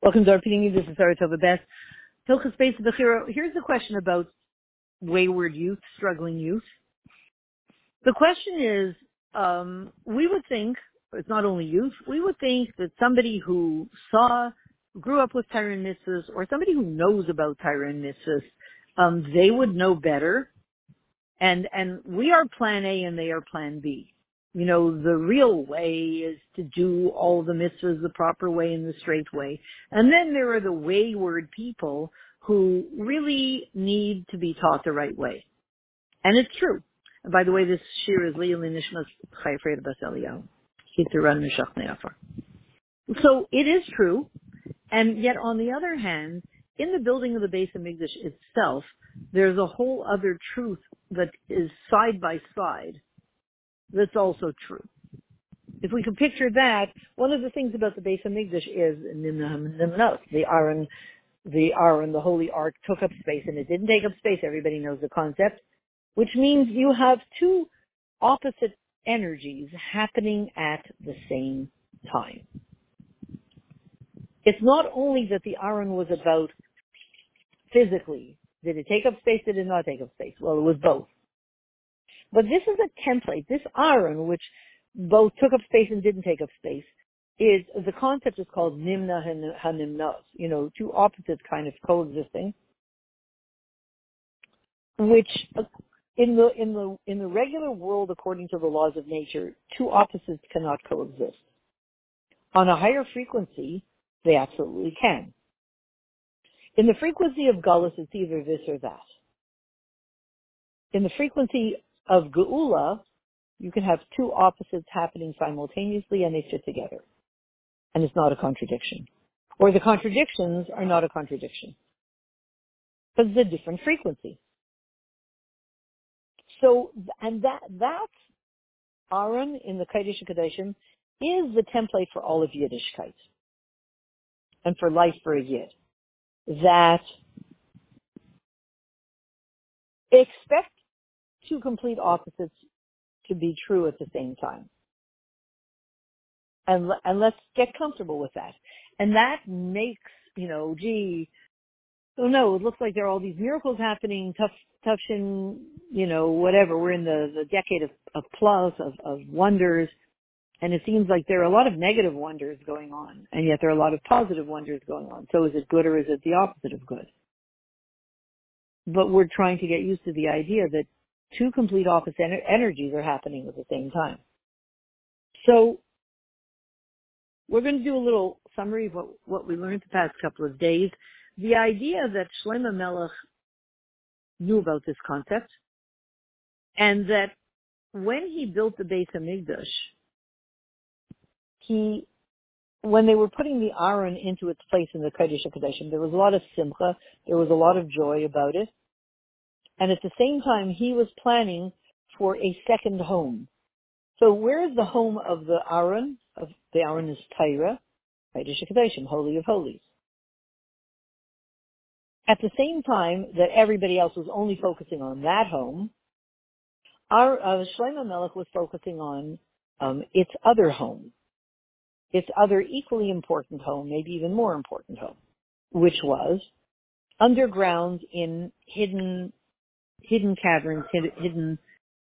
Welcome to our opinion. This is Sarah Tova Best. Hilchas Space the. Here's a question about wayward youth, struggling youth. The question is, um, we would think, it's not only youth, we would think that somebody who saw, grew up with Torah and or somebody who knows about Torah and um, they would know better. And, and we are plan A and they are plan B you know, the real way is to do all the mitzvahs the proper way and the straight way. And then there are the wayward people who really need to be taught the right way. And it's true. And by the way, this shir is Leah Nishmas Chayfred Baseliyahu. So it is true. And yet on the other hand, in the building of the Beis HaMikdash itself, there's a whole other truth that is side by side that's also true. If we can picture that, one of the things about the Beis HaMikdash is Nimnos, the Aron, the Aron, the Holy Ark took up space and it didn't take up space. Everybody knows the concept, which means you have two opposite energies happening at the same time. It's not only that the Aron was about physically. Did it take up space? Did it not take up space? Well, it was both. But this is a template. This Aron, which both took up space and didn't take up space, is the concept is called nimna hanimnas. You know, two opposites kind of coexisting, which in the in the in the regular world, according to the laws of nature, two opposites cannot coexist. On a higher frequency, they absolutely can. In the frequency of gullus, it's either this or that. In the frequency of Geula, you can have two opposites happening simultaneously and they fit together. And it's not a contradiction. Or the contradictions are not a contradiction. Because it's a different frequency. So, and that, that Aron in the Kodesh Kadeshim is the template for all of Yiddishkeit. And for life for a Yid. That expect two complete opposites to be true at the same time. And, and let's get comfortable with that. And that makes, you know, gee, oh no, it looks like there are all these miracles happening, tough, you know, whatever. We're in the, the decade of, of plus, of, of wonders. And it seems like there are a lot of negative wonders going on, and yet there are a lot of positive wonders going on. So is it good or is it the opposite of good? But we're trying to get used to the idea that two complete opposite ener- energies are happening at the same time. So we're going to do a little summary of what, what we learned the past couple of days. The idea that Shlomo Melech knew about this concept and that when he built the Beis Hamikdash, he, when they were putting the Aron into its place in the Kodesh HaKodeshim, there was a lot of simcha, there was a lot of joy about it. And at the same time, he was planning for a second home. So where is the home of the Aron? Of the Aron is Tyra, Holy of Holies. At the same time that everybody else was only focusing on that home, our uh, Shlomo Melech was focusing on um, its other home, its other equally important home, maybe even more important home, which was underground in hidden hidden caverns, hidden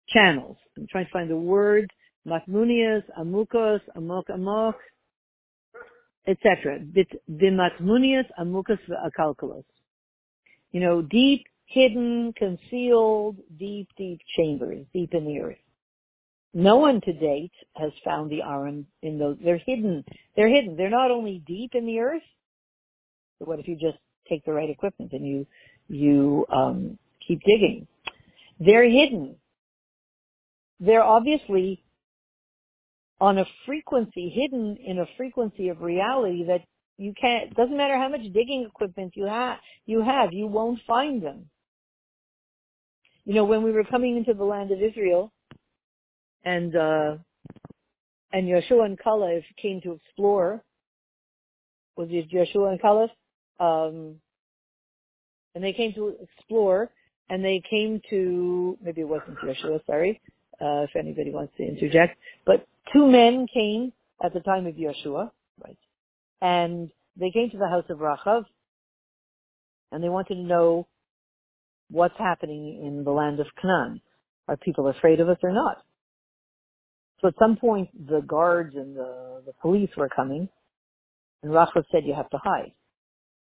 channels. I'm trying to find the word, matmunias, amukos, amok amok, etc. Bimatmunias, amukas, akalkalos. You know, deep, hidden, concealed, deep, deep chambers, deep in the earth. No one to date has found the Aron in those. They're hidden. They're hidden. They're not only deep in the earth. But what if you just take the right equipment and you you um, keep digging. They're hidden. They're obviously on a frequency, hidden in a frequency of reality that you can't, doesn't matter how much digging equipment you have, you have, you won't find them. You know, when we were coming into the land of Israel and, uh, and Yeshua and Caleb came to explore, was it Yeshua and Caleb? Um, and they came to explore and they came to maybe it wasn't Yeshua, sorry, uh, if anybody wants to interject, but two men came at the time of Yeshua, right? And they came to the house of Rachav and they wanted to know what's happening in the land of Canaan. Are people afraid of us or not? So at some point the guards and the, the police were coming and Rachav said you have to hide.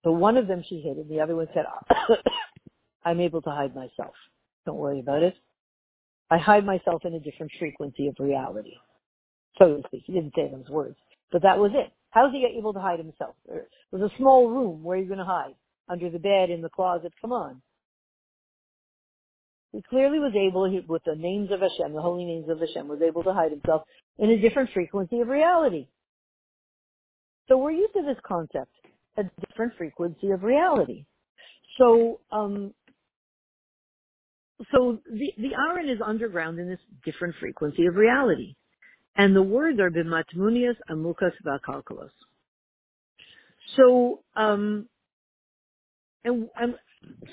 So one of them she hid and the other one said, I'm able to hide myself. Don't worry about it. I hide myself in a different frequency of reality. So to speak. He didn't say those words. But that was it. How's he able to hide himself? There was a small room. Where are you going to hide? Under the bed, in the closet? Come on. He clearly was able, with the names of Hashem, the holy names of Hashem, was able to hide himself in a different frequency of reality. So we're used to this concept, a different frequency of reality. So, um, so the, the Aron is underground in this different frequency of reality. And the words are bimatmunias amukas vakalkalos. So, um, and, and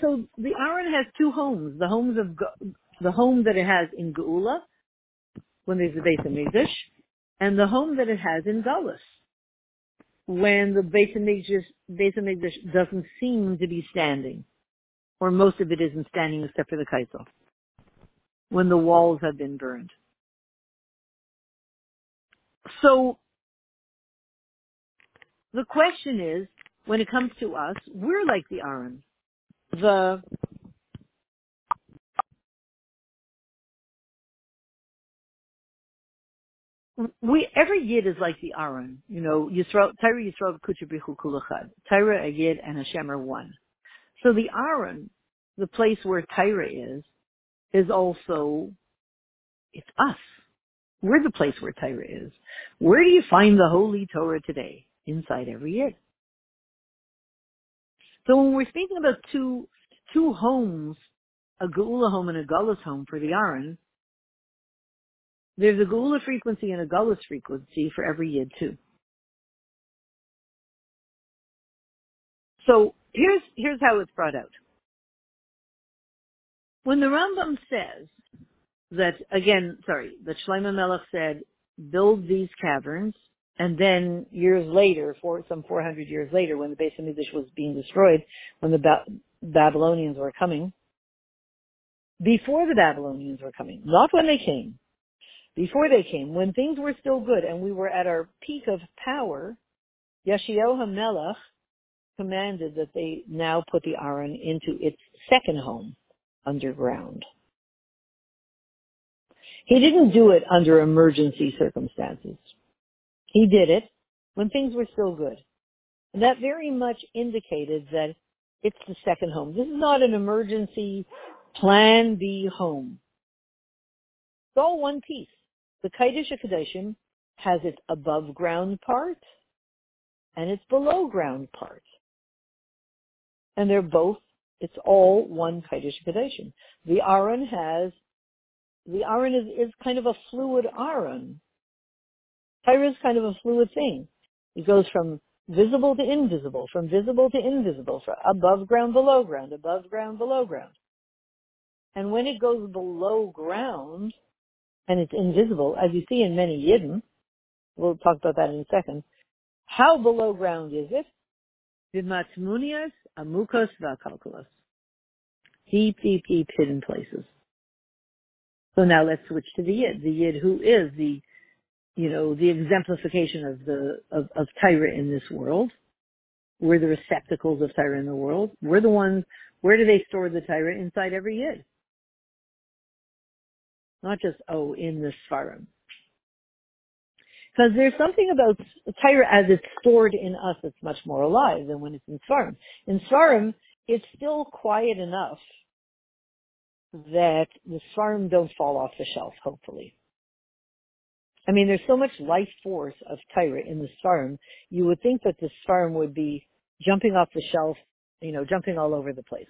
so the Aron has two homes: the homes of the home that it has in Geula, when there's the Beit Hamikdash, and the home that it has in Galus, when the Beit Hamikdash, Beit Hamikdash doesn't seem to be standing, or most of it isn't standing except for the Kaitel, when the walls have been burned. So the question is, when it comes to us, we're like the Aron. The we every yid is like the Aron. You know, Yisrael, Tyra Yisrael Kuchabichu Kulachad. Torah a yid and Hashem are one. So the Aron, the place where Torah is, is also it's us. We're the place where Torah is. Where do you find the Holy Torah today? Inside every yid. So when we're speaking about two two homes, a Geula home and a Gullus home for the Aron, there's a Geula frequency and a Gullus frequency for every Yid too. So here's here's how it's brought out. When the Rambam says that again, sorry, that Shlomo Melech said, build these caverns and then years later, for some 400 years later, when the Beis Hamikdash was being destroyed, when the ba- Babylonians were coming, before the Babylonians were coming, not when they came, before they came, when things were still good and we were at our peak of power, Yoshiyahu HaMelech commanded that they now put the Aron into its second home, underground. He didn't do it under emergency circumstances. He did it when things were still good. And that very much indicated that it's the second home. This is not an emergency plan B home. It's all one piece. The Kaidish Kadeshim has its above ground part and its below ground part. And they're both, it's all one Kaidish Kadeshim. The Aron has, the Aron is, is kind of a fluid Aron. Torah is kind of a fluid thing. It goes from visible to invisible, from visible to invisible, from above ground, below ground, above ground, below ground. And when it goes below ground, and it's invisible, as you see in many Yidden, we'll talk about that in a second, how below ground is it? Vidmatmunias, amukos, vakalkulos. Deep, deep, deep hidden places. So now let's switch to the Yid, the Yid who is the you know, the exemplification of the of, of Torah in this world. We're the receptacles of Torah in the world. We're the ones. Where do they store the Torah? Inside every yid. Not just oh in the Sfarim. Because there's something about Torah as it's stored in us that's much more alive than when it's in Sfarim. In Sfarim, it's still quiet enough that the Sfarim don't fall off the shelf, hopefully. I mean, there's so much life force of Torah in the Sfarim. You would think that the Sfarim would be jumping off the shelf, you know, jumping all over the place.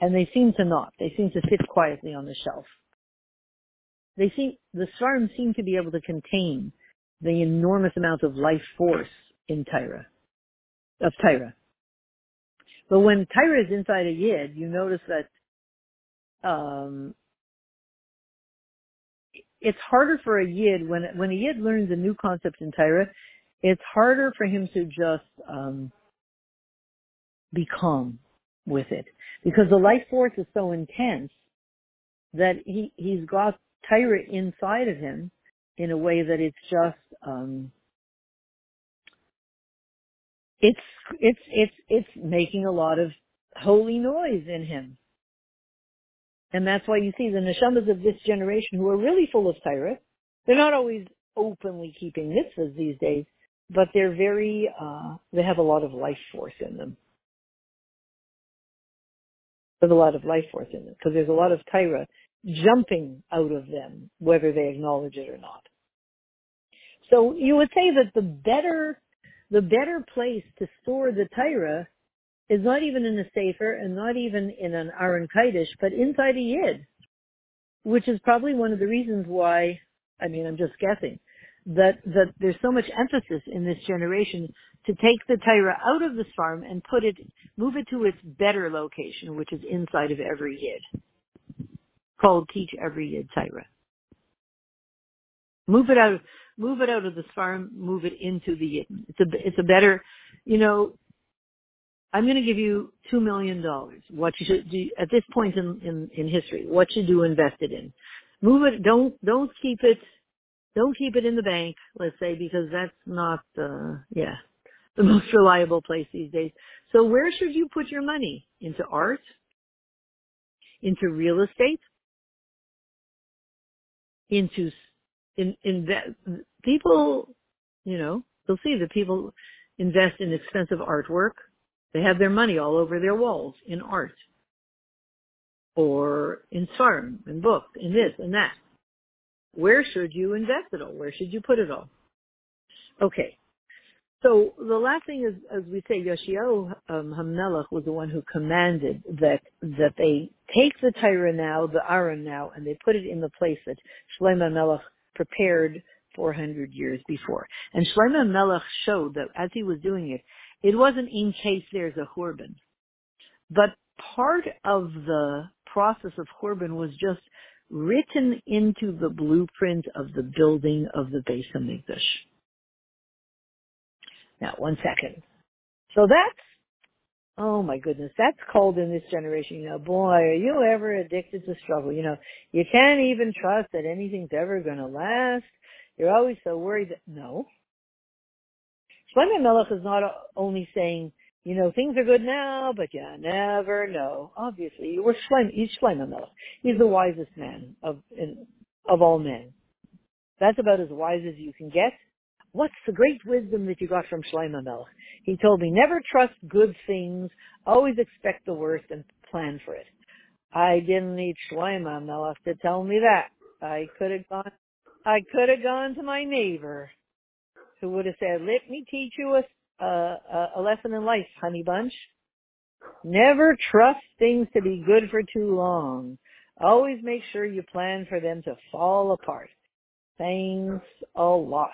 And they seem to not. They seem to sit quietly on the shelf. They seem, the Sfarim seem to be able to contain the enormous amount of life force in Torah, of Torah. But when Torah is inside a Yid, you notice that um, it's harder for a yid when when a yid learns a new concept in Torah, it's harder for him to just um, be calm with it because the life force is so intense that he he's got Torah inside of him in a way that it's just um, it's it's it's it's making a lot of holy noise in him. And that's why you see the neshamas of this generation who are really full of Torah. They're not always openly keeping mitzvahs these days, but they're very, uh, they have a lot of life force in them. There's a lot of life force in them because there's a lot of Torah jumping out of them, whether they acknowledge it or not. So you would say that the better, the better place to store the Torah is not even in a Sefer and not even in an Aron Kaidish, but inside a Yid, which is probably one of the reasons why, I mean, I'm just guessing, that, that there's so much emphasis in this generation to take the Torah out of the Sfarim and put it, move it to its better location, which is inside of every Yid, called Teach Every Yid Torah. Move it out, move it out of the Sfarim, move it into the Yid. It's a, it's a better, you know, I'm going to give you two million dollars. What you should do at this point in, in, in history, what should you invest it in? Move it. Don't don't keep it. Don't keep it in the bank. Let's say because that's not uh, yeah the most reliable place these days. So where should you put your money? Into art? Into real estate? Into in in that people, you know, you'll see that people invest in expensive artwork they have their money all over their walls in art or in farm, in books, in this and that. Where should you invest it all? Where should you put it all? Okay. So the last thing is, as we say, Yoshiyahu um, was the one who commanded that that they take the Torah now, the Aron now, and they put it in the place that Shlomo Melech prepared 400 years before. And Shlomo Melech showed that as he was doing it, it wasn't in case there's a Hurban. But part of the process of Hurban was just written into the blueprint of the building of the Beis Hamikdash. Now, one second. So that's, oh my goodness, that's cold in this generation, you know, boy, are you ever addicted to struggle? You know, you can't even trust that anything's ever going to last. You're always so worried that, no, Shlomo Melech is not only saying, you know, things are good now, but you never know. Obviously, you were Shlomo, he's Shlomo Melech. He's the wisest man of in, of all men. That's about as wise as you can get. What's the great wisdom that you got from Shlomo Melech? He told me, never trust good things, always expect the worst and plan for it. I didn't need Shlomo Melech to tell me that. I could have gone, I could have gone to my neighbor who would have said, let me teach you a, a, a lesson in life, honey bunch. Never trust things to be good for too long. Always make sure you plan for them to fall apart. Thanks a lot.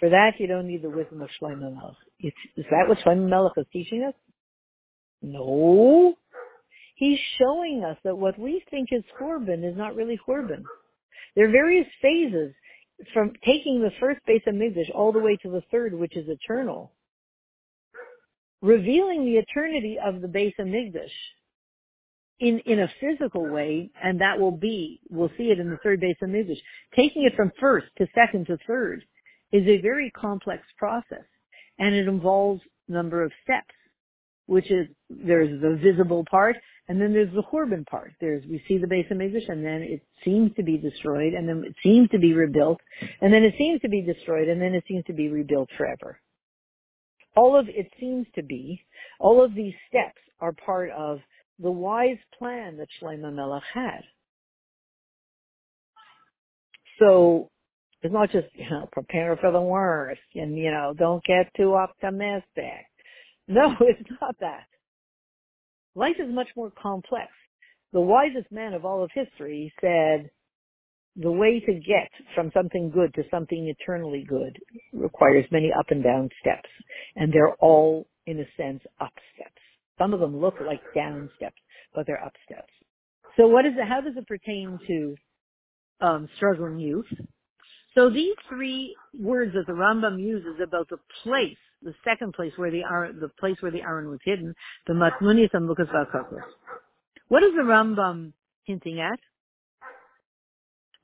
For that, you don't need the wisdom of Shlomo Melech. Is that what Shlomo Melech is teaching us? No. He's showing us that what we think is Hurban is not really Hurban. There are various phases from taking the first base of Hamikdash all the way to the third, which is eternal, revealing the eternity of the Beis Hamikdash in in a physical way, and that will be we'll see it in the third base of Hamikdash. Taking it from first to second to third is a very complex process, and it involves a number of steps, which is there's the visible part and then there's the Hurban part. There's, we see the base of Hamikdash and then it seems to be destroyed and then it seems to be rebuilt and then it seems to be destroyed and then it seems to be rebuilt forever. All of it seems to be, all of these steps are part of the wise plan that Shlomo Melech had. So it's not just, you know, prepare for the worst and, you know, don't get too optimistic. No, it's not that. Life is much more complex. The wisest man of all of history said, the way to get from something good to something eternally good requires many up and down steps. And they're all, in a sense, up steps. Some of them look like down steps, but they're up steps. So what is it, how does it pertain to um, struggling youth? So these three words that the Rambam uses about the place, the second place where the Aron, the place where the Aron was hidden, the Matmunis and Lukas. What is the Rambam hinting at?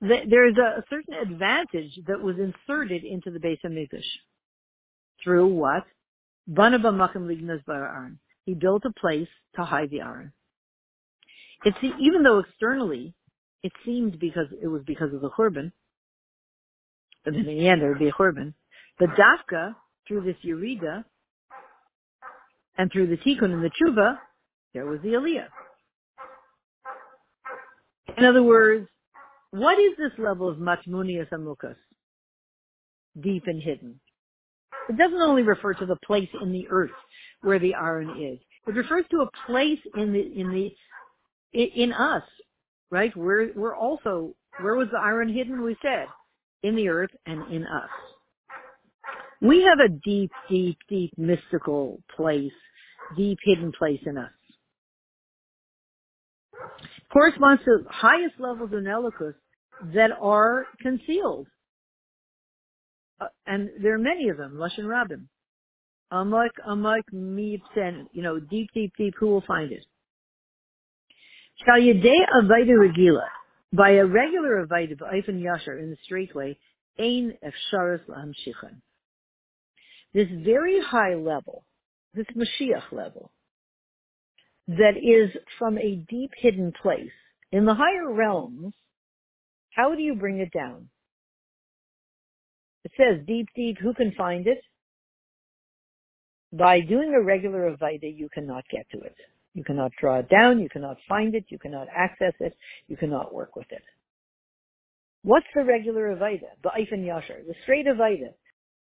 There is a certain advantage that was inserted into the Beis Hamikdash. Through what? Banaba Makam Lignas Aron. He built a place to hide the Aron. It's even though externally it seemed because it was because of the Churban, but in the end there would be a Churban. But Dafka, through this Yerida, and through the Tikkun and the Tshuva, there was the Aliyah. In other words, what is this level of Matmunias Amukas? Deep and hidden. It doesn't only refer to the place in the earth where the Aron is. It refers to a place in the in the in us, right? We're we're also where was the Aron hidden? We said in the earth and in us. We have a deep, deep, deep mystical place, deep hidden place in us. Corresponds to highest levels of Nelikus that are concealed. Uh, and there are many of them, Lush Lashon Rabbim. Amak, amak, mipsen, you know, deep, deep, deep, who will find it? Shalyadei Avaida Regila, by a regular Avaida, Eifan Yasher, in the straight way, Ein Efsharas L'hamshichan. This very high level, this Mashiach level, that is from a deep hidden place, in the higher realms, how do you bring it down? It says deep, deep, who can find it? By doing a regular Avaida, you cannot get to it. You cannot draw it down, you cannot find it, you cannot access it, you cannot work with it. What's the regular Avaida? The Eifan Yasher, the straight Avaida.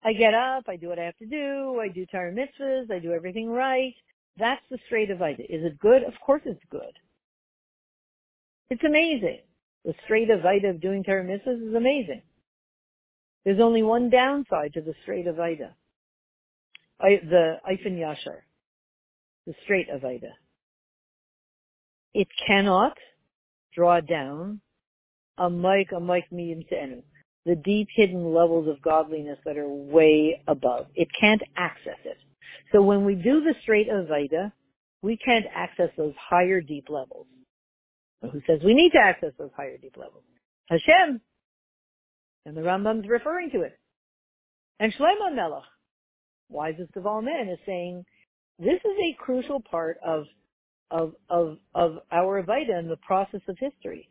I get up, I do what I have to do, I do Torah mitzvahs, I do everything right. That's the straight Avaida. Is it good? Of course it's good. It's amazing. The straight Avaida of doing Torah mitzvahs is amazing. There's only one downside to the straight Avaida. The Eifan Yasher. The straight Avaida. It cannot draw down a mic, a mic medium to enu. The deep hidden levels of godliness that are way above. It can't access it. So when we do the straight Avaida, we can't access those higher deep levels. Who says we need to access those higher deep levels? Hashem. And the Rambam's referring to it. And Shlomo Melech, wisest of all men, is saying this is a crucial part of of of of our Avaida and the process of history.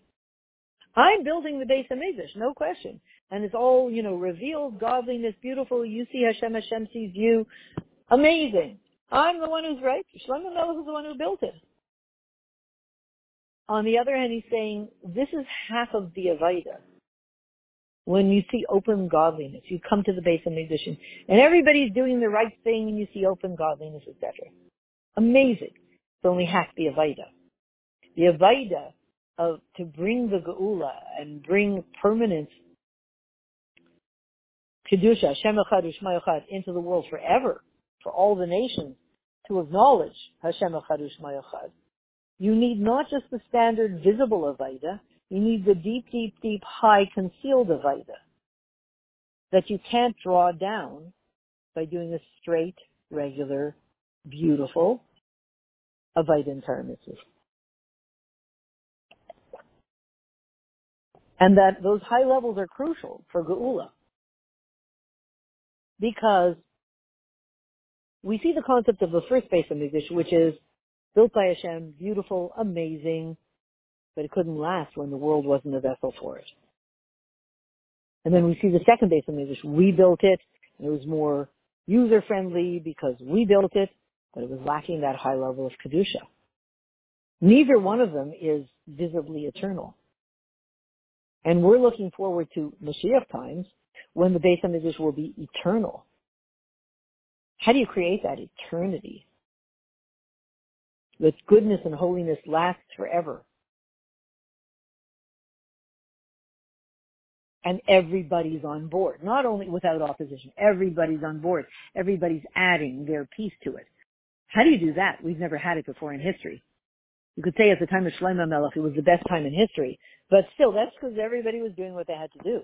I'm building the base of Hamikdash, no question, and it's all you know revealed godliness, beautiful. You see Hashem, Hashem sees you, amazing. I'm the one who's right. Shlomo Melech is the one who built it. On the other hand, he's saying this is half of the Avaida. When you see open godliness, you come to the base of Hamikdash, and everybody's doing the right thing, and you see open godliness, etc. Amazing. Only half the Avaida. The Avaida of to bring the Geula and bring permanence Kedusha, Hashem Echad, Ushma Echad, into the world forever, for all the nations to acknowledge Hashem Echad, Ushma Echad. You need not just the standard visible Avaida, you need the deep, deep, deep, high concealed Avaida that you can't draw down by doing a straight, regular, beautiful Avaida in mitzvahs. And that those high levels are crucial for Geula. Because we see the concept of the first Beis Hamikdash, which is built by Hashem, beautiful, amazing, but it couldn't last when the world wasn't a vessel for it. And then we see the second Beis Hamikdash. We built it. It was more user friendly because we built it, but it was lacking that high level of kedusha. Neither one of them is visibly eternal. And we're looking forward to Mashiach times when the Beis Hamikdash will be eternal. How do you create that eternity? That goodness and holiness lasts forever. And everybody's on board. Not only without opposition, everybody's on board. Everybody's adding their piece to it. How do you do that? We've never had it before in history. You could say at the time of Shlomo Melech, it was the best time in history. But still, that's because everybody was doing what they had to do.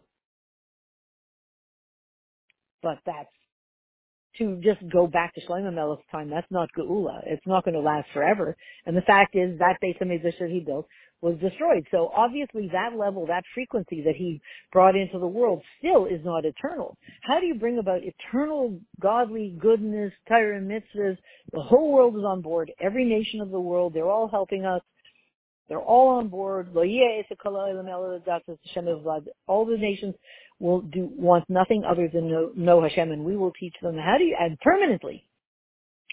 but that's to just go back to Shlomo Melech's time. That's not Geula. It's not going to last forever. And the fact is that Beis Hamikdash that he built was destroyed. So obviously that level, that frequency that he brought into the world still is not eternal. How do you bring about eternal godly goodness, Torah mitzvahs? The whole world is on board. Every nation of the world, they're all helping us. They're all on board. All the nations will do want nothing other than know, know Hashem, and we will teach them how do you and permanently,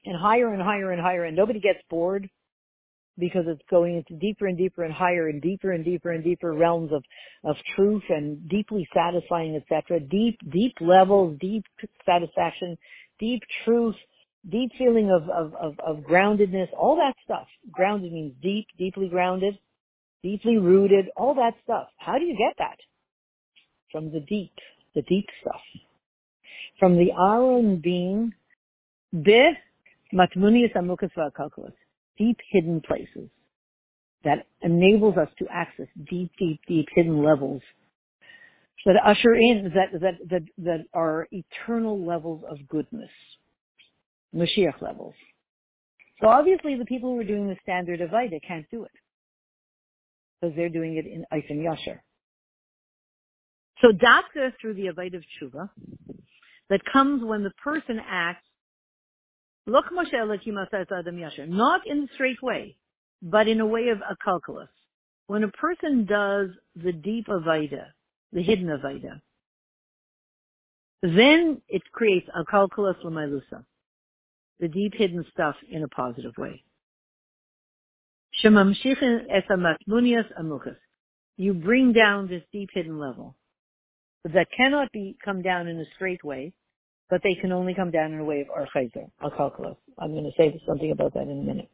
and higher and higher and higher, and nobody gets bored because it's going into deeper and deeper and higher and deeper and deeper and deeper realms of of truth and deeply satisfying, etc. Deep, deep levels, deep satisfaction, deep truth deep feeling of, of, of, of groundedness, all that stuff. Grounded means deep, deeply grounded, deeply rooted, all that stuff. How do you get that? From the deep, the deep stuff. From the Aron being be matmunias amukas v'akalkulas, deep hidden places that enables us to access deep, deep, deep hidden levels that usher in that that that that are eternal levels of goodness. Mashiach levels. So obviously the people who are doing the standard of Avaida can't do it. Because they're doing it in Eifin Yasher. So Dafka through the Avaida of Tshuva that comes when the person acts not in the straight way, but in a way of a calculus. When a person does the deep Avaida, the hidden Avaida, then it creates a calculus the deep hidden stuff in a positive way. You bring down this deep hidden level that cannot be come down in a straight way, but they can only come down in a way of Or Chayzer, al I'm going to say something about that in a minute.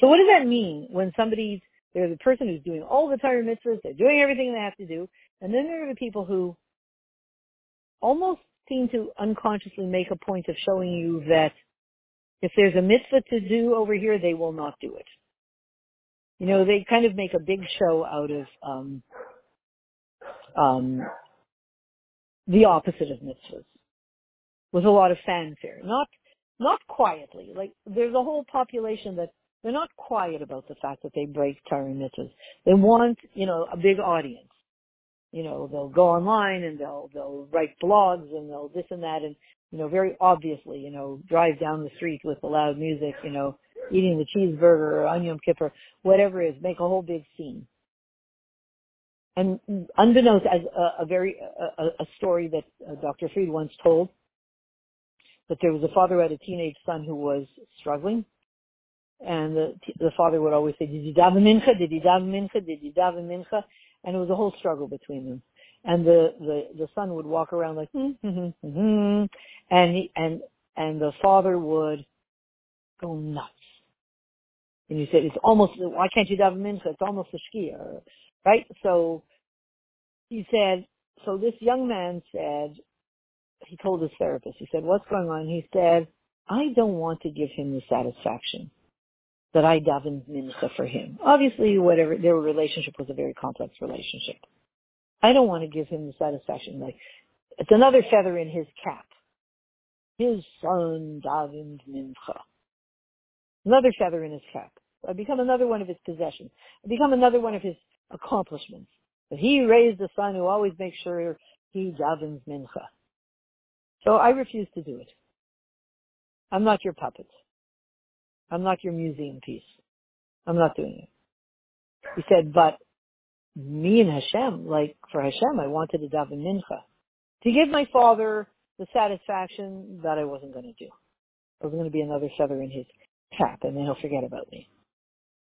So what does that mean when somebody's, there's a person who's doing all the Torah mitzvahs, they're doing everything they have to do, and then there are the people who almost seem to unconsciously make a point of showing you that if there's a mitzvah to do over here, they will not do it. You know, they kind of make a big show out of um, um, the opposite of mitzvahs with a lot of fanfare. Not not quietly. Like there's a whole population that they're not quiet about the fact that they break Torah mitzvahs. They want, you know, a big audience you know, they'll go online and they'll, they'll write blogs and they'll this and that and, you know, very obviously, you know, drive down the street with the loud music, you know, eating the cheeseburger or onion kipper, whatever it is, make a whole big scene. And unbeknownst as a, a very, a, a story that uh, Dr. Fried once told, that there was a father who had a teenage son who was struggling and the, the father would always say, did you daven mincha? Did you daven mincha? Did you daven mincha? And it was a whole struggle between them. And the, the, the son would walk around like, hmm, hmm, hmm, hmm, and he, and, and the father would go nuts. And you said, it's almost, why can't you daven mincha? It's almost a shkia, right? So he said, so this young man said, he told his therapist, he said, what's going on? He said, I don't want to give him the satisfaction that I davened mincha for him. Obviously, whatever their relationship was a very complex relationship. I don't want to give him the satisfaction like it's another feather in his cap. His son davened mincha. Another feather in his cap. I become another one of his possessions. I become another one of his accomplishments. But he raised a son who always makes sure he davens mincha. So I refuse to do it. I'm not your puppet. I'm not your museum piece. I'm not doing it. He said, but me and Hashem, like for Hashem, I wanted to daven mincha to give my father the satisfaction that I wasn't going to do. I was going to be another feather in his cap, and then he'll forget about me.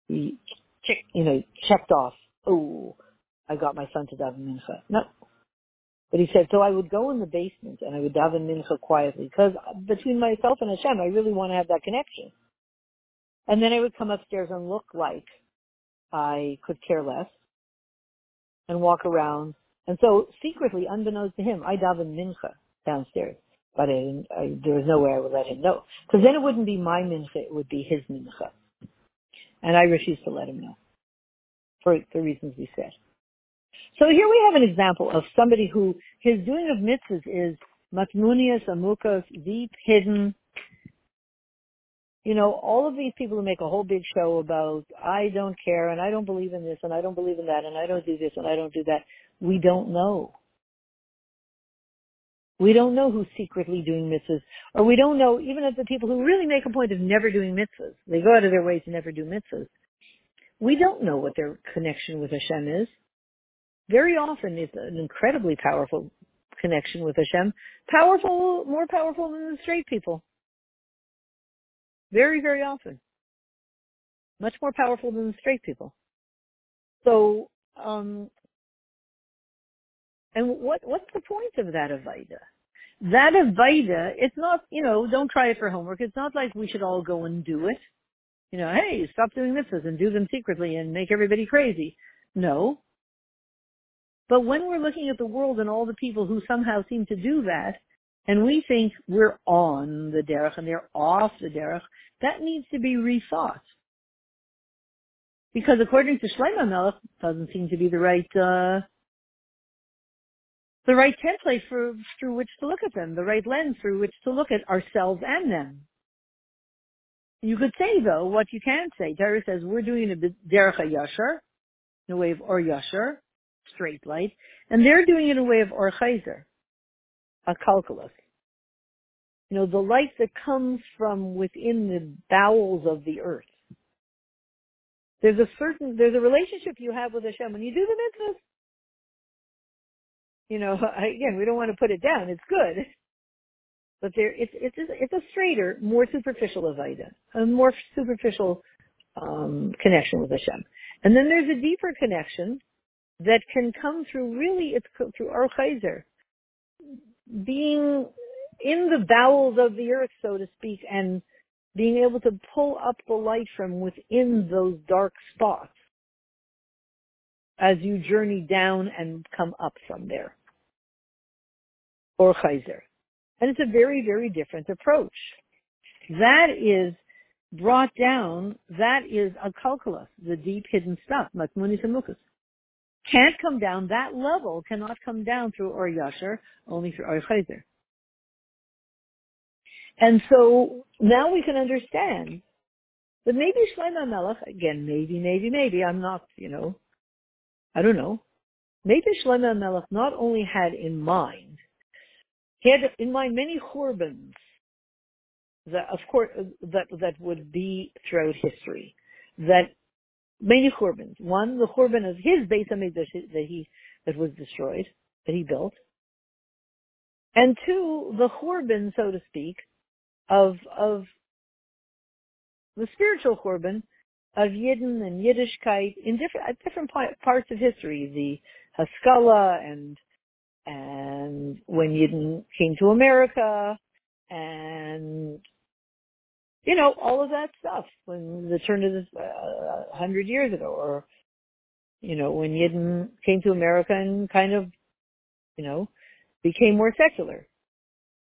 He, you know, checked off. Oh, I got my son to daven mincha. No. But he said, so I would go in the basement and I would daven mincha quietly because between myself and Hashem, I really want to have that connection. And then I would come upstairs and look like I could care less and walk around. And so secretly, unbeknownst to him, I daven mincha downstairs. But I I, there was no way I would let him know. Because then it wouldn't be my mincha, it would be his mincha. And I refused to let him know. For the reasons we said. So here we have an example of somebody who his doing of mitzvahs is matmunias, amukas, deep, hidden. You know, all of these people who make a whole big show about, I don't care and I don't believe in this and I don't believe in that and I don't do this and I don't do that. We don't know. We don't know who's secretly doing mitzvahs, or we don't know even of the people who really make a point of never doing mitzvahs. They go out of their way to never do mitzvahs. We don't know what their connection with Hashem is. Very often it's an incredibly powerful connection with Hashem. Powerful, more powerful than the straight people. Very, very often. Much more powerful than the straight people. So, um, and what what's the point of that Avaida? That Avaida, it's not, you know, don't try it for homework. It's not like we should all go and do it. You know, hey, stop doing mitzvahs and do them secretly and make everybody crazy. No. But when we're looking at the world and all the people who somehow seem to do that, and we think we're on the derech and they're off the derech, that needs to be rethought. Because according to Shlomo Melech, doesn't seem to be the right uh, the right template for through which to look at them, the right lens through which to look at ourselves and them. You could say though, what you can say, Torah says we're doing a derech yashar, in a way of or yashar, straight light, and they're doing it in a way of or chayzer, a calculus. You know, the light that comes from within the bowels of the earth. There's a certain, there's a relationship you have with Hashem when you do the mitzvahs you know, again, we don't want to put it down. It's good. But there, it's, it's, it's a straighter, more superficial Avaida, a more superficial, um, connection with Hashem. And then there's a deeper connection that can come through really, it's through Or Chayzer. Being in the bowels of the earth, so to speak, and being able to pull up the light from within those dark spots as you journey down and come up from there. Or Chayzer. And it's a very, very different approach. That is brought down, that is a calculus, the deep hidden stuff, Matmunis and Mukas. Can't come down, that level cannot come down through Or Yasher, only through Or Chayzer. And so now we can understand that maybe Shlomo Melech, again, maybe, maybe, maybe, I'm not, you know, I don't know. Maybe Shlomo Melech not only had in mind, had in mind many churbans that, of course, that that would be throughout history. That many churbans. One, the churban of his Beis Hamikdash that he that was destroyed, that he built, and two, the churban, so to speak, of of the spiritual churban of Yidden and Yiddishkeit in different at different parts of history, the Haskalah and and when Yidden came to America and you know all of that stuff when the turn of the uh, hundred years ago, or you know when Yidden came to America and kind of you know became more secular,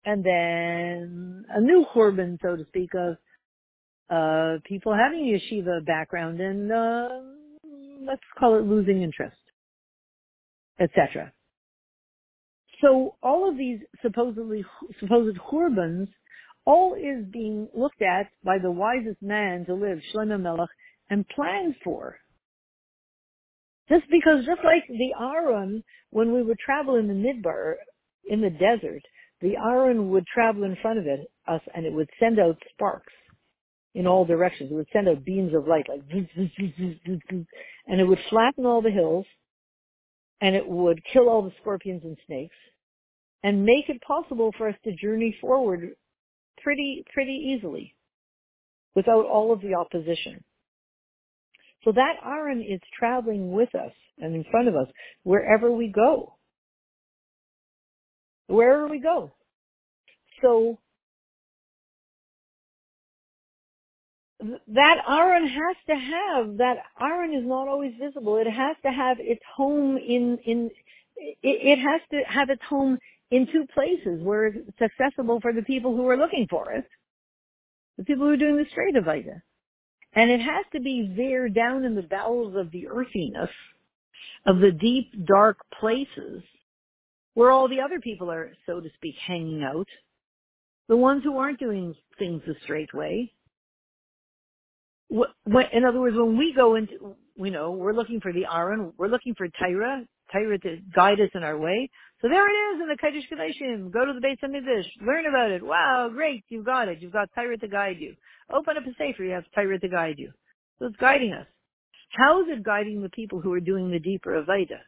and then a new Churban, so to speak, of uh, people having yeshiva background and uh, let's call it losing interest, etc. So all of these supposedly supposed churbans, all is being looked at by the wisest man to live, Shlomo Melech, and planned for. Just because, just like the Aron, when we would travel in the Midbar, in the desert, the Aron would travel in front of it, us, and it would send out sparks in all directions. It would send out beams of light, like and it would flatten all the hills, and it would kill all the scorpions and snakes, and make it possible for us to journey forward pretty pretty easily, without all of the opposition. So that Aron is traveling with us and in front of us wherever we go. Wherever we go. So that Aron has to have that Aron is not always visible. It has to have its home in in it, it has to have its home in two places where it's accessible for the people who are looking for it, the people who are doing the straight of Avaida. And it has to be there down in the bowels of the earthiness of the deep, dark places where all the other people are, so to speak, hanging out. The ones who aren't doing things the straight way. In other words, when we go into, you know, we're looking for the Aron, we're looking for Torah, Torah to guide us in our way. So there it is in the Kodesh Kodashim. Go to the Beit HaMikdash. Learn about it. Wow, great. You've got it. You've got Torah to guide you. Open up a Sefer. You have Torah to guide you. So it's guiding us. How is it guiding the people who are doing the deeper Avoda?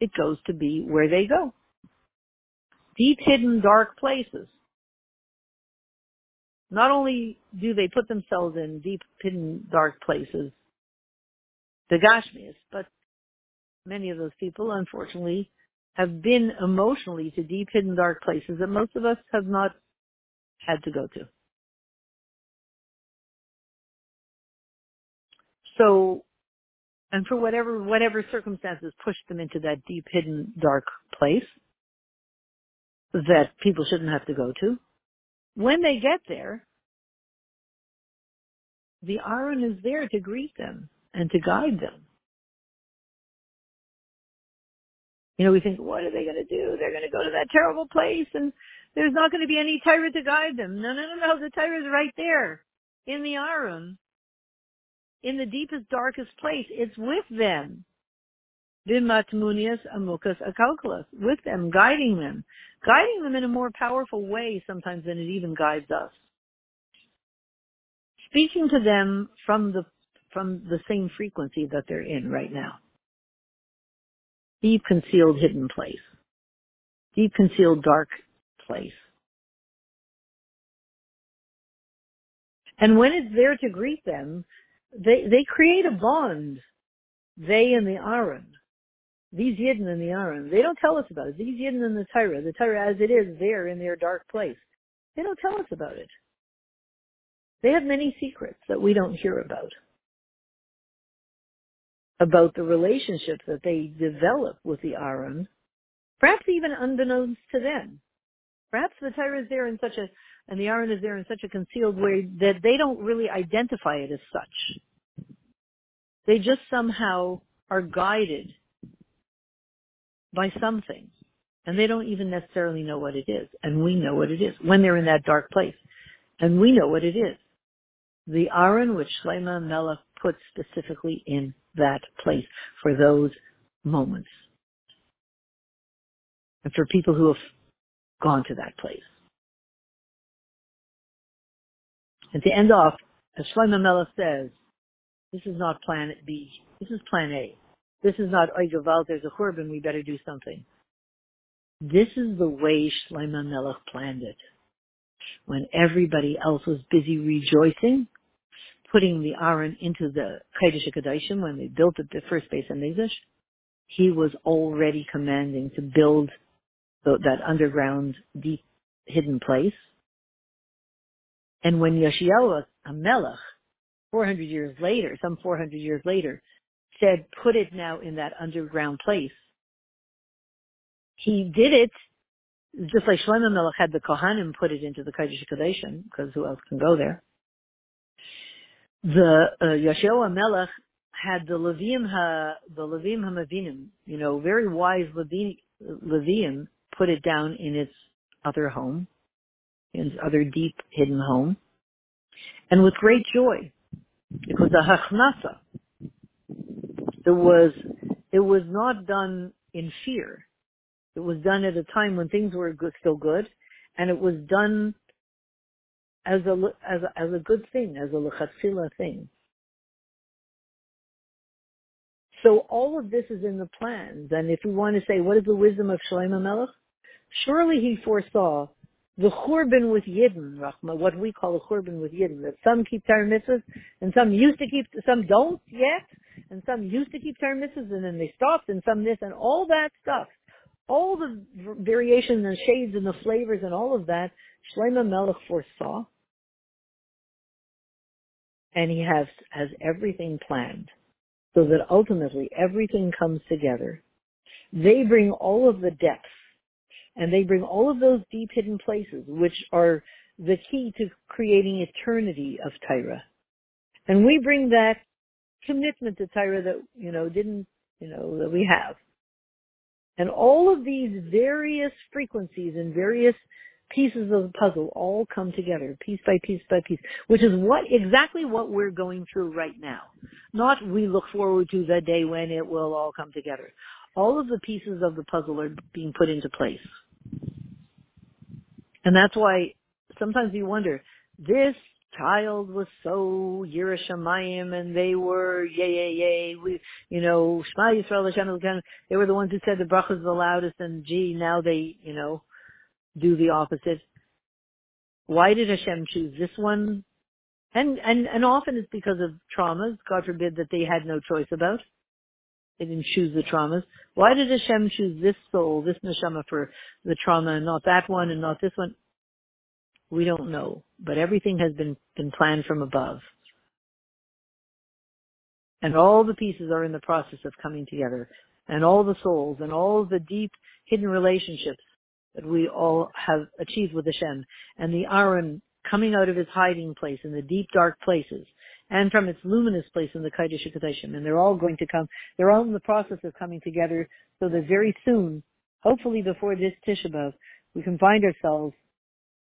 It goes to be where they go. Deep hidden dark places. Not only do they put themselves in deep hidden dark places, the Gashmias, but many of those people, unfortunately, have been emotionally to deep hidden dark places that most of us have not had to go to. So, and for whatever, whatever circumstances pushed them into that deep hidden dark place that people shouldn't have to go to, when they get there, the Aron is there to greet them and to guide them. You know, we think, what are they going to do? They're going to go to that terrible place and there's not going to be any Torah to guide them. No, no, no, no. The Torah is right there in the Aron, in the deepest, darkest place. It's with them. Bimatmunias amukas akalkalas. With them, guiding them. Guiding them in a more powerful way sometimes than it even guides us. Speaking to them from the, from the same frequency that they're in right now deep concealed hidden place, deep concealed dark place. And when it's there to greet them, they, they create a bond. They and the Aron. These Yidden and the Aron. They don't tell us about it. These Yidden and the Torah. The Torah as it is there in their dark place. They don't tell us about it. They have many secrets that we don't hear about about the relationship that they develop with the Aron, perhaps even unbeknownst to them. Perhaps the Torah is there in such a, and the Aron is there in such a concealed way that they don't really identify it as such. They just somehow are guided by something. And they don't even necessarily know what it is. And we know what it is when they're in that dark place. And we know what it is. The Aron which Shlomo Melech put specifically in that place for those moments. And for people who have gone to that place. And to end off, as Shlomo Melech says, this is not planet B. This is plan A. This is not, oh, Gaval, there's a Churban, we better do something. This is the way Shlomo Melech planned it. When everybody else was busy rejoicing, putting the Aron into the Kodesh HaKadoshim when they built the first Beis HaMikdash, he was already commanding to build the, that underground, deep, hidden place. And when Yoshiyahu Melech, 400 years later, some 400 years later, said, put it now in that underground place, he did it just like Shlomo Melech had the Kohanim put it into the Kodesh HaKadoshim, because who else can go there? the uh, Yoshiyahu Melech had the Levim ha the Levim Hamavinim, you know, very wise Levi, Levim put it down in its other home, in its other deep hidden home, and with great joy. It was a hachnasa. It was it was not done in fear. It was done at a time when things were good, still good, and it was done as a as a, as a good thing, as a lechatzila thing. So all of this is in the plans. And if we want to say, what is the wisdom of Shlomo Melech? Surely he foresaw the churban with Yidden, Rachma, what we call a churban with Yidden, that some keep Torah mitzvahs and some used to keep, some don't yet, and some used to keep Torah mitzvahs and then they stopped and some this and all that stuff. All the variations and shades and the flavors and all of that, Shlomo Melech foresaw and he has has everything planned so that ultimately everything comes together. They bring all of the depth and they bring all of those deep hidden places which are the key to creating eternity of Torah. And we bring that commitment to Torah that, you know, didn't, you know, that we have. And all of these various frequencies and various pieces of the puzzle all come together, piece by piece by piece, which is what, exactly what we're going through right now. Not we look forward to the day when it will all come together. All of the pieces of the puzzle are being put into place. And that's why sometimes you wonder, this child was so Yerushalayim and they were yay yay yay we you know Shema Yisrael Hashem they were the ones who said the brachas the loudest and gee now they you know do the opposite. Why did Hashem choose this one? And and and often it's because of traumas. God forbid that they had no choice about. They didn't choose the traumas. Why did Hashem choose this soul, this neshama for the trauma, and not that one, and not this one? We don't know, but everything has been, been planned from above. And all the pieces are in the process of coming together. And all the souls and all the deep hidden relationships that we all have achieved with Hashem. And the Aron coming out of his hiding place in the deep dark places and from its luminous place in the Kodesh HaKodeshim. And they're all going to come, they're all in the process of coming together so that very soon, hopefully before this Tisha B'Av, we can find ourselves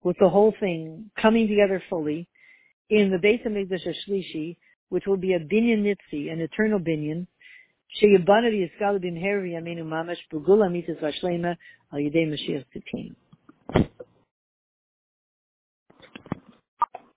with the whole thing coming together fully in the base of HaMikdash Shlishi, which will be a binyan nitzi, an eternal binyan, sheyibanav yiskal b'mheri yaminu mamash b'gula mitzvah shlema al yidei Mashiach